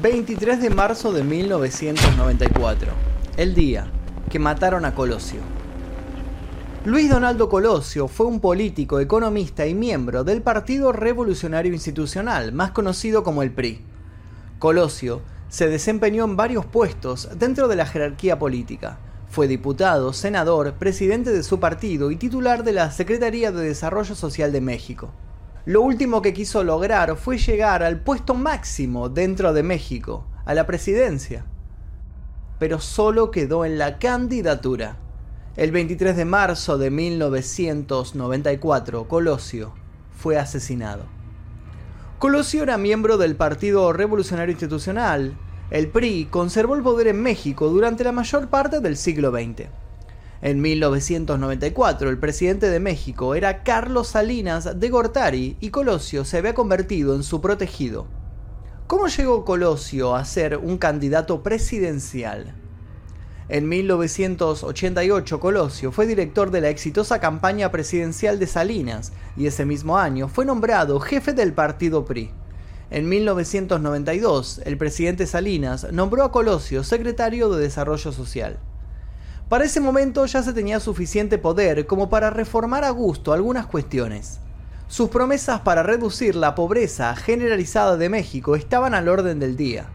23 de marzo de 1994, el día que mataron a Colosio. Luis Donaldo Colosio fue un político, economista y miembro del Partido Revolucionario Institucional, más conocido como el PRI. Colosio se desempeñó en varios puestos dentro de la jerarquía política. Fue diputado, senador, presidente de su partido y titular de la Secretaría de Desarrollo Social de México. Lo último que quiso lograr fue llegar al puesto máximo dentro de México, a la presidencia. Pero solo quedó en la candidatura. El 23 de marzo de 1994, Colosio fue asesinado. Colosio era miembro del Partido Revolucionario Institucional. El PRI conservó el poder en México durante la mayor parte del siglo XX. En 1994, el presidente de México era Carlos Salinas de Gortari y Colosio se había convertido en su protegido. ¿Cómo llegó Colosio a ser un candidato presidencial? En 1988 Colosio fue director de la exitosa campaña presidencial de Salinas y ese mismo año fue nombrado jefe del partido PRI. En 1992, el presidente Salinas nombró a Colosio secretario de Desarrollo Social. Para ese momento ya se tenía suficiente poder como para reformar a gusto algunas cuestiones. Sus promesas para reducir la pobreza generalizada de México estaban al orden del día,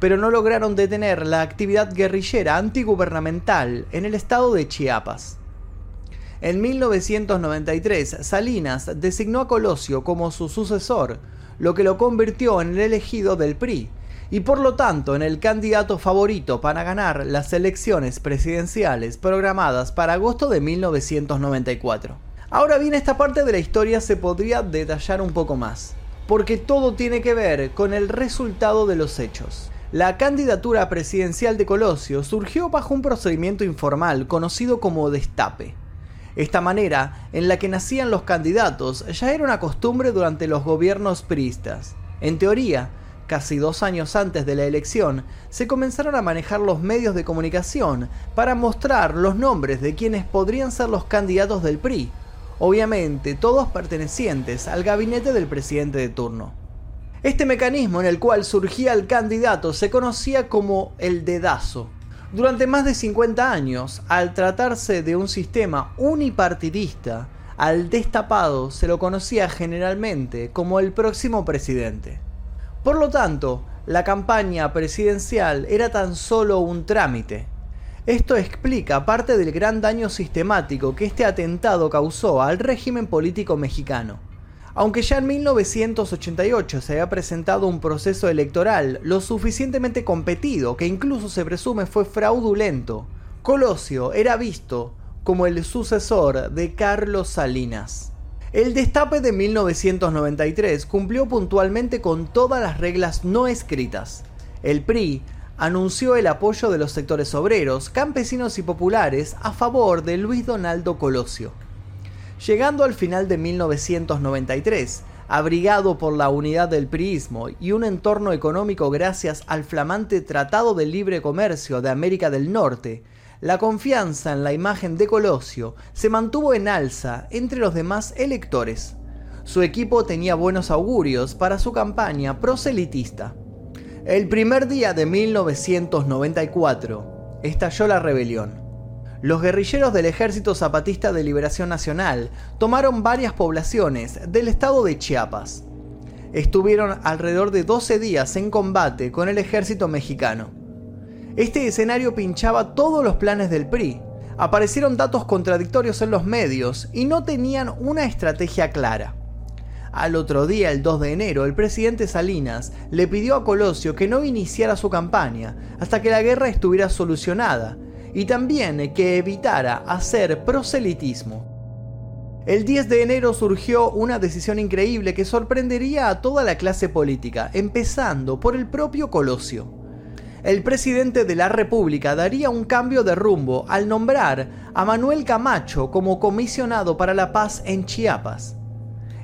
pero no lograron detener la actividad guerrillera antigubernamental en el estado de Chiapas. En 1993, Salinas designó a Colosio como su sucesor, lo que lo convirtió en el elegido del PRI, y por lo tanto en el candidato favorito para ganar las elecciones presidenciales programadas para agosto de 1994. Ahora bien, esta parte de la historia se podría detallar un poco más, porque todo tiene que ver con el resultado de los hechos. La candidatura presidencial de Colosio surgió bajo un procedimiento informal conocido como destape. Esta manera en la que nacían los candidatos ya era una costumbre durante los gobiernos priistas. En teoría, casi dos años antes de la elección, se comenzaron a manejar los medios de comunicación para mostrar los nombres de quienes podrían ser los candidatos del PRI, obviamente todos pertenecientes al gabinete del presidente de turno. Este mecanismo en el cual surgía el candidato se conocía como el dedazo. Durante más de 50 años, al tratarse de un sistema unipartidista, al destapado se lo conocía generalmente como el próximo presidente. Por lo tanto, la campaña presidencial era tan solo un trámite. Esto explica parte del gran daño sistemático que este atentado causó al régimen político mexicano. Aunque ya en 1988 se había presentado un proceso electoral lo suficientemente competido que incluso se presume fue fraudulento, Colosio era visto como el sucesor de Carlos Salinas. El destape de 1993 cumplió puntualmente con todas las reglas no escritas. El PRI anunció el apoyo de los sectores obreros, campesinos y populares a favor de Luis Donaldo Colosio. Llegando al final de 1993, abrigado por la unidad del priismo y un entorno económico gracias al flamante Tratado de Libre Comercio de América del Norte, la confianza en la imagen de Colosio se mantuvo en alza entre los demás electores. Su equipo tenía buenos augurios para su campaña proselitista. El primer día de 1994 estalló la rebelión. Los guerrilleros del Ejército Zapatista de Liberación Nacional tomaron varias poblaciones del estado de Chiapas. Estuvieron alrededor de 12 días en combate con el ejército mexicano. Este escenario pinchaba todos los planes del PRI. Aparecieron datos contradictorios en los medios y no tenían una estrategia clara. Al otro día, el 2 de enero, el presidente Salinas le pidió a Colosio que no iniciara su campaña hasta que la guerra estuviera solucionada y también que evitara hacer proselitismo. El 10 de enero surgió una decisión increíble que sorprendería a toda la clase política, empezando por el propio Colosio el presidente de la República daría un cambio de rumbo al nombrar a Manuel Camacho como comisionado para la paz en Chiapas.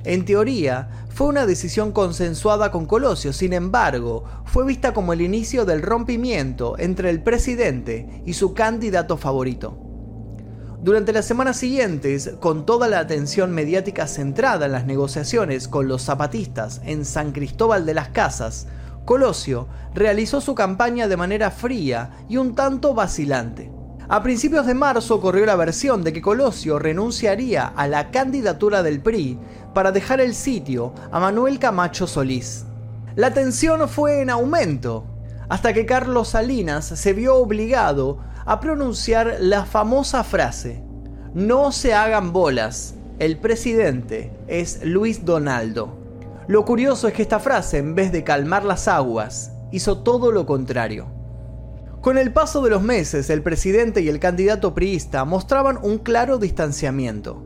En teoría, fue una decisión consensuada con Colosio, sin embargo, fue vista como el inicio del rompimiento entre el presidente y su candidato favorito. Durante las semanas siguientes, con toda la atención mediática centrada en las negociaciones con los zapatistas en San Cristóbal de las Casas, Colosio realizó su campaña de manera fría y un tanto vacilante. A principios de marzo corrió la versión de que Colosio renunciaría a la candidatura del PRI para dejar el sitio a Manuel Camacho Solís. La tensión fue en aumento, hasta que Carlos Salinas se vio obligado a pronunciar la famosa frase, no se hagan bolas, el presidente es Luis Donaldo. Lo curioso es que esta frase, en vez de calmar las aguas, hizo todo lo contrario. Con el paso de los meses, el presidente y el candidato priista mostraban un claro distanciamiento,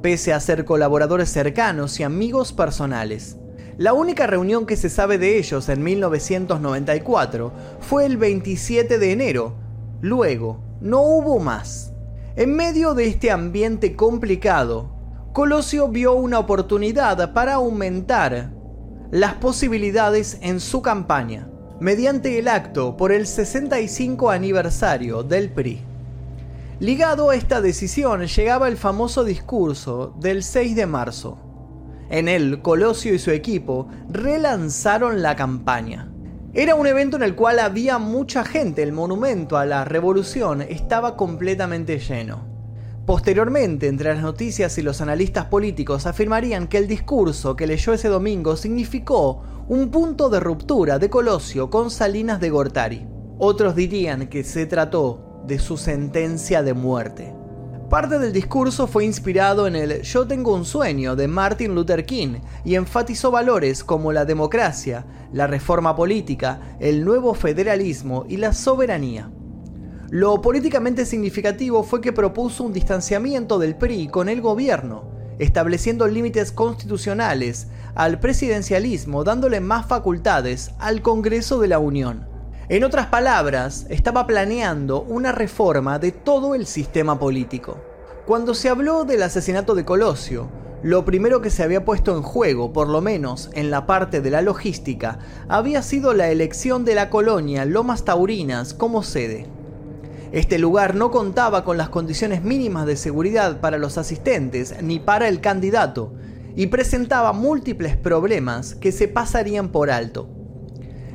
pese a ser colaboradores cercanos y amigos personales. La única reunión que se sabe de ellos en 1994 fue el 27 de enero. Luego, no hubo más. En medio de este ambiente complicado, Colosio vio una oportunidad para aumentar las posibilidades en su campaña mediante el acto por el 65 aniversario del PRI. Ligado a esta decisión llegaba el famoso discurso del 6 de marzo. En él, Colosio y su equipo relanzaron la campaña. Era un evento en el cual había mucha gente, el monumento a la revolución estaba completamente lleno. Posteriormente, entre las noticias y los analistas políticos afirmarían que el discurso que leyó ese domingo significó un punto de ruptura de Colosio con Salinas de Gortari. Otros dirían que se trató de su sentencia de muerte. Parte del discurso fue inspirado en el Yo tengo un sueño de Martin Luther King y enfatizó valores como la democracia, la reforma política, el nuevo federalismo y la soberanía. Lo políticamente significativo fue que propuso un distanciamiento del PRI con el gobierno, estableciendo límites constitucionales al presidencialismo, dándole más facultades al Congreso de la Unión. En otras palabras, estaba planeando una reforma de todo el sistema político. Cuando se habló del asesinato de Colosio, lo primero que se había puesto en juego, por lo menos en la parte de la logística, había sido la elección de la colonia Lomas Taurinas como sede. Este lugar no contaba con las condiciones mínimas de seguridad para los asistentes ni para el candidato y presentaba múltiples problemas que se pasarían por alto.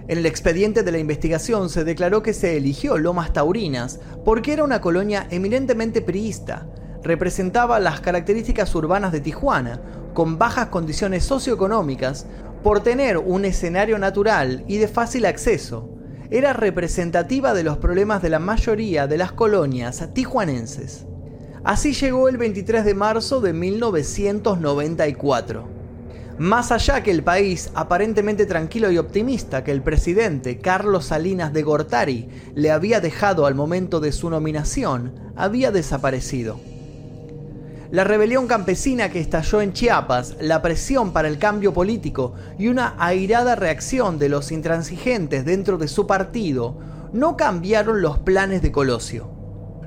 En el expediente de la investigación se declaró que se eligió Lomas Taurinas porque era una colonia eminentemente priista, representaba las características urbanas de Tijuana, con bajas condiciones socioeconómicas, por tener un escenario natural y de fácil acceso, era representativa de los problemas de la mayoría de las colonias tijuanenses. Así llegó el 23 de marzo de 1994. Más allá que el país aparentemente tranquilo y optimista que el presidente Carlos Salinas de Gortari le había dejado al momento de su nominación, había desaparecido. La rebelión campesina que estalló en Chiapas, la presión para el cambio político y una airada reacción de los intransigentes dentro de su partido no cambiaron los planes de Colosio.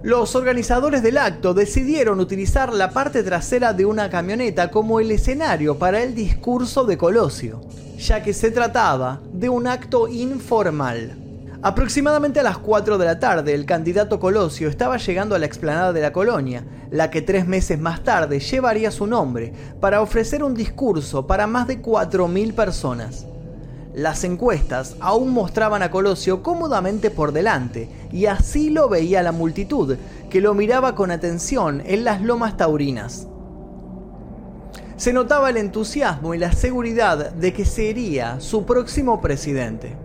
Los organizadores del acto decidieron utilizar la parte trasera de una camioneta como el escenario para el discurso de Colosio, ya que se trataba de un acto informal. Aproximadamente a las 4 de la tarde, el candidato Colosio estaba llegando a la explanada de la colonia, la que tres meses más tarde llevaría su nombre, para ofrecer un discurso para más de 4.000 personas. Las encuestas aún mostraban a Colosio cómodamente por delante, y así lo veía la multitud, que lo miraba con atención en las lomas taurinas. Se notaba el entusiasmo y la seguridad de que sería su próximo presidente.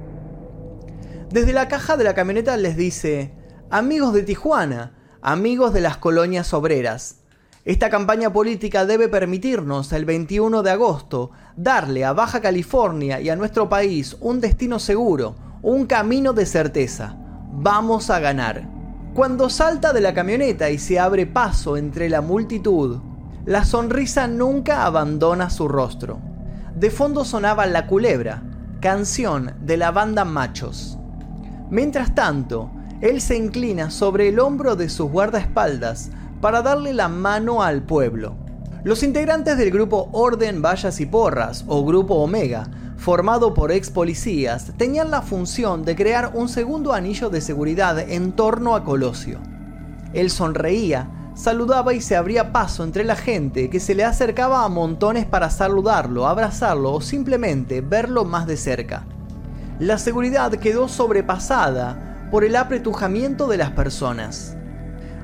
Desde la caja de la camioneta les dice, amigos de Tijuana, amigos de las colonias obreras, esta campaña política debe permitirnos el 21 de agosto darle a Baja California y a nuestro país un destino seguro, un camino de certeza. Vamos a ganar. Cuando salta de la camioneta y se abre paso entre la multitud, la sonrisa nunca abandona su rostro. De fondo sonaba La Culebra, canción de la banda Machos. Mientras tanto, él se inclina sobre el hombro de sus guardaespaldas para darle la mano al pueblo. Los integrantes del grupo Orden Vallas y Porras, o Grupo Omega, formado por ex policías, tenían la función de crear un segundo anillo de seguridad en torno a Colosio. Él sonreía, saludaba y se abría paso entre la gente que se le acercaba a montones para saludarlo, abrazarlo o simplemente verlo más de cerca. La seguridad quedó sobrepasada por el apretujamiento de las personas.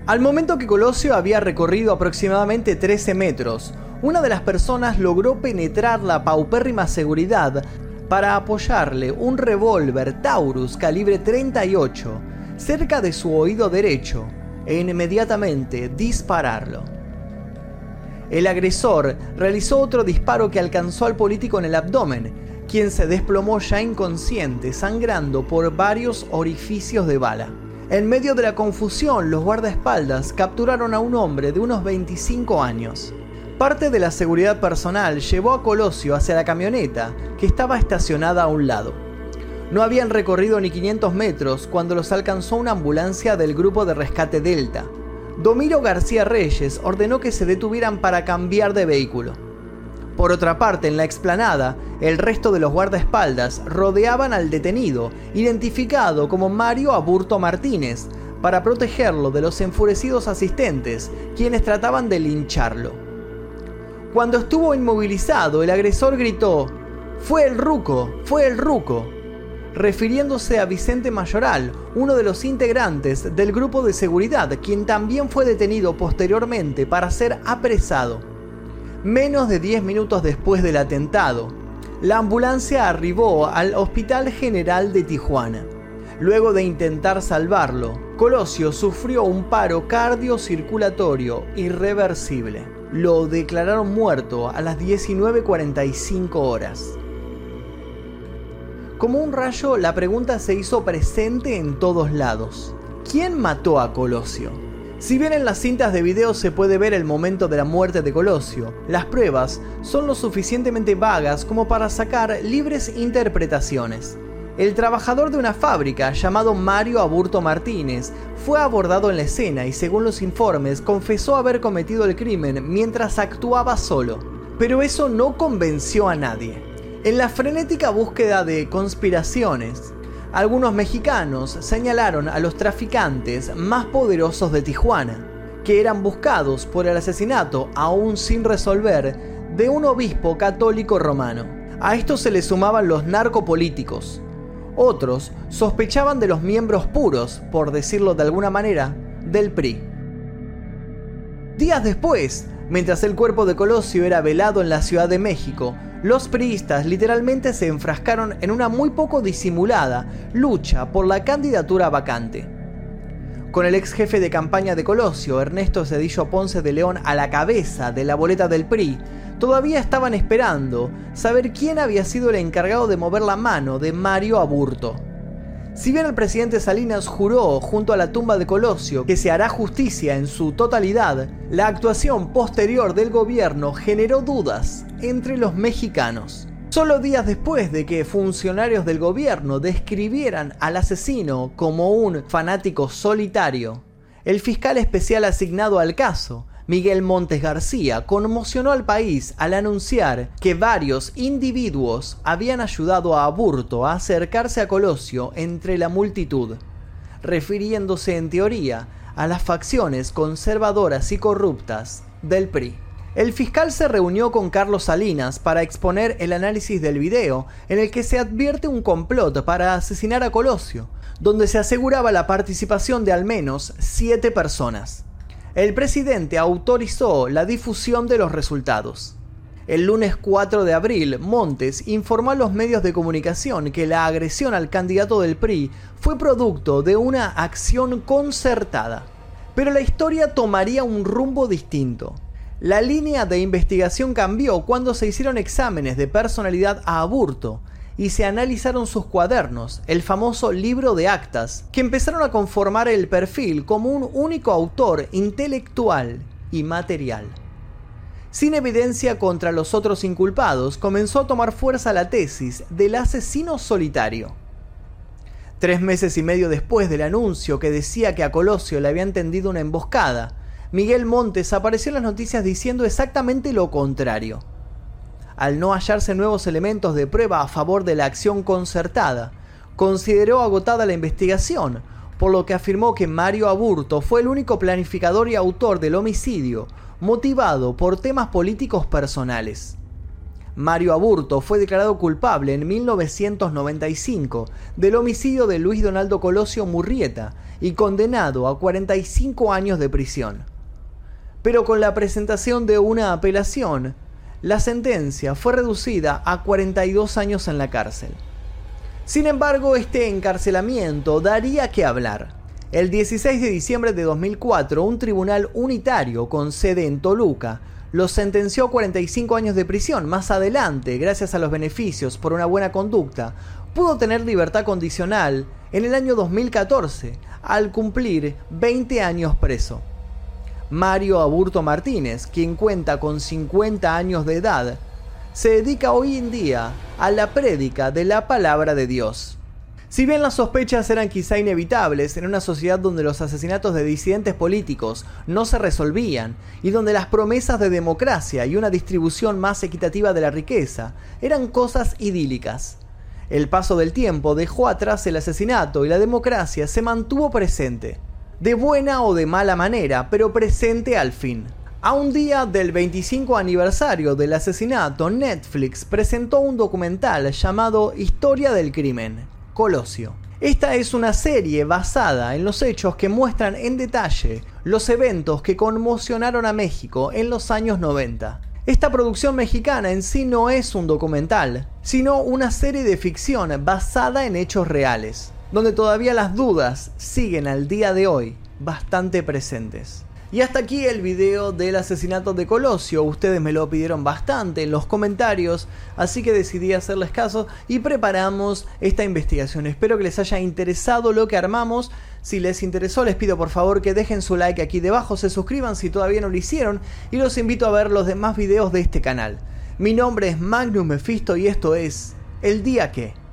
Al momento que Colosio había recorrido aproximadamente 13 metros, una de las personas logró penetrar la paupérrima seguridad para apoyarle un revólver Taurus calibre 38 cerca de su oído derecho e inmediatamente dispararlo. El agresor realizó otro disparo que alcanzó al político en el abdomen, quien se desplomó ya inconsciente, sangrando por varios orificios de bala. En medio de la confusión, los guardaespaldas capturaron a un hombre de unos 25 años. Parte de la seguridad personal llevó a Colosio hacia la camioneta, que estaba estacionada a un lado. No habían recorrido ni 500 metros cuando los alcanzó una ambulancia del grupo de rescate Delta. Domiro García Reyes ordenó que se detuvieran para cambiar de vehículo. Por otra parte, en la explanada, el resto de los guardaespaldas rodeaban al detenido, identificado como Mario Aburto Martínez, para protegerlo de los enfurecidos asistentes, quienes trataban de lincharlo. Cuando estuvo inmovilizado, el agresor gritó, Fue el ruco, fue el ruco, refiriéndose a Vicente Mayoral, uno de los integrantes del grupo de seguridad, quien también fue detenido posteriormente para ser apresado. Menos de 10 minutos después del atentado, la ambulancia arribó al Hospital General de Tijuana. Luego de intentar salvarlo, Colosio sufrió un paro cardiocirculatorio irreversible. Lo declararon muerto a las 19.45 horas. Como un rayo, la pregunta se hizo presente en todos lados. ¿Quién mató a Colosio? Si bien en las cintas de video se puede ver el momento de la muerte de Colosio, las pruebas son lo suficientemente vagas como para sacar libres interpretaciones. El trabajador de una fábrica llamado Mario Aburto Martínez fue abordado en la escena y según los informes confesó haber cometido el crimen mientras actuaba solo. Pero eso no convenció a nadie. En la frenética búsqueda de conspiraciones, algunos mexicanos señalaron a los traficantes más poderosos de Tijuana, que eran buscados por el asesinato aún sin resolver de un obispo católico romano. A esto se le sumaban los narcopolíticos. Otros sospechaban de los miembros puros, por decirlo de alguna manera, del PRI. Días después, mientras el cuerpo de Colosio era velado en la Ciudad de México, los priistas literalmente se enfrascaron en una muy poco disimulada lucha por la candidatura vacante. Con el ex jefe de campaña de Colosio, Ernesto Cedillo Ponce de León, a la cabeza de la boleta del PRI, todavía estaban esperando saber quién había sido el encargado de mover la mano de Mario Aburto. Si bien el presidente Salinas juró junto a la tumba de Colosio que se hará justicia en su totalidad, la actuación posterior del gobierno generó dudas entre los mexicanos. Solo días después de que funcionarios del gobierno describieran al asesino como un fanático solitario, el fiscal especial asignado al caso, Miguel Montes García conmocionó al país al anunciar que varios individuos habían ayudado a Aburto a acercarse a Colosio entre la multitud, refiriéndose en teoría a las facciones conservadoras y corruptas del PRI. El fiscal se reunió con Carlos Salinas para exponer el análisis del video en el que se advierte un complot para asesinar a Colosio, donde se aseguraba la participación de al menos siete personas el presidente autorizó la difusión de los resultados. El lunes 4 de abril, Montes informó a los medios de comunicación que la agresión al candidato del PRI fue producto de una acción concertada. Pero la historia tomaría un rumbo distinto. La línea de investigación cambió cuando se hicieron exámenes de personalidad a Aburto, y se analizaron sus cuadernos, el famoso libro de actas, que empezaron a conformar el perfil como un único autor intelectual y material. Sin evidencia contra los otros inculpados, comenzó a tomar fuerza la tesis del asesino solitario. Tres meses y medio después del anuncio que decía que a Colosio le habían tendido una emboscada, Miguel Montes apareció en las noticias diciendo exactamente lo contrario al no hallarse nuevos elementos de prueba a favor de la acción concertada, consideró agotada la investigación, por lo que afirmó que Mario Aburto fue el único planificador y autor del homicidio, motivado por temas políticos personales. Mario Aburto fue declarado culpable en 1995 del homicidio de Luis Donaldo Colosio Murrieta y condenado a 45 años de prisión. Pero con la presentación de una apelación, la sentencia fue reducida a 42 años en la cárcel. Sin embargo, este encarcelamiento daría que hablar. El 16 de diciembre de 2004, un tribunal unitario con sede en Toluca lo sentenció a 45 años de prisión. Más adelante, gracias a los beneficios por una buena conducta, pudo tener libertad condicional en el año 2014, al cumplir 20 años preso. Mario Aburto Martínez, quien cuenta con 50 años de edad, se dedica hoy en día a la prédica de la palabra de Dios. Si bien las sospechas eran quizá inevitables en una sociedad donde los asesinatos de disidentes políticos no se resolvían y donde las promesas de democracia y una distribución más equitativa de la riqueza eran cosas idílicas, el paso del tiempo dejó atrás el asesinato y la democracia se mantuvo presente, de buena o de mala manera, pero presente al fin. A un día del 25 aniversario del asesinato, Netflix presentó un documental llamado Historia del Crimen, Colosio. Esta es una serie basada en los hechos que muestran en detalle los eventos que conmocionaron a México en los años 90. Esta producción mexicana en sí no es un documental, sino una serie de ficción basada en hechos reales, donde todavía las dudas siguen al día de hoy bastante presentes. Y hasta aquí el video del asesinato de Colosio. Ustedes me lo pidieron bastante en los comentarios, así que decidí hacerles caso y preparamos esta investigación. Espero que les haya interesado lo que armamos. Si les interesó, les pido por favor que dejen su like aquí debajo, se suscriban si todavía no lo hicieron y los invito a ver los demás videos de este canal. Mi nombre es Magnus Mephisto y esto es El Día Que.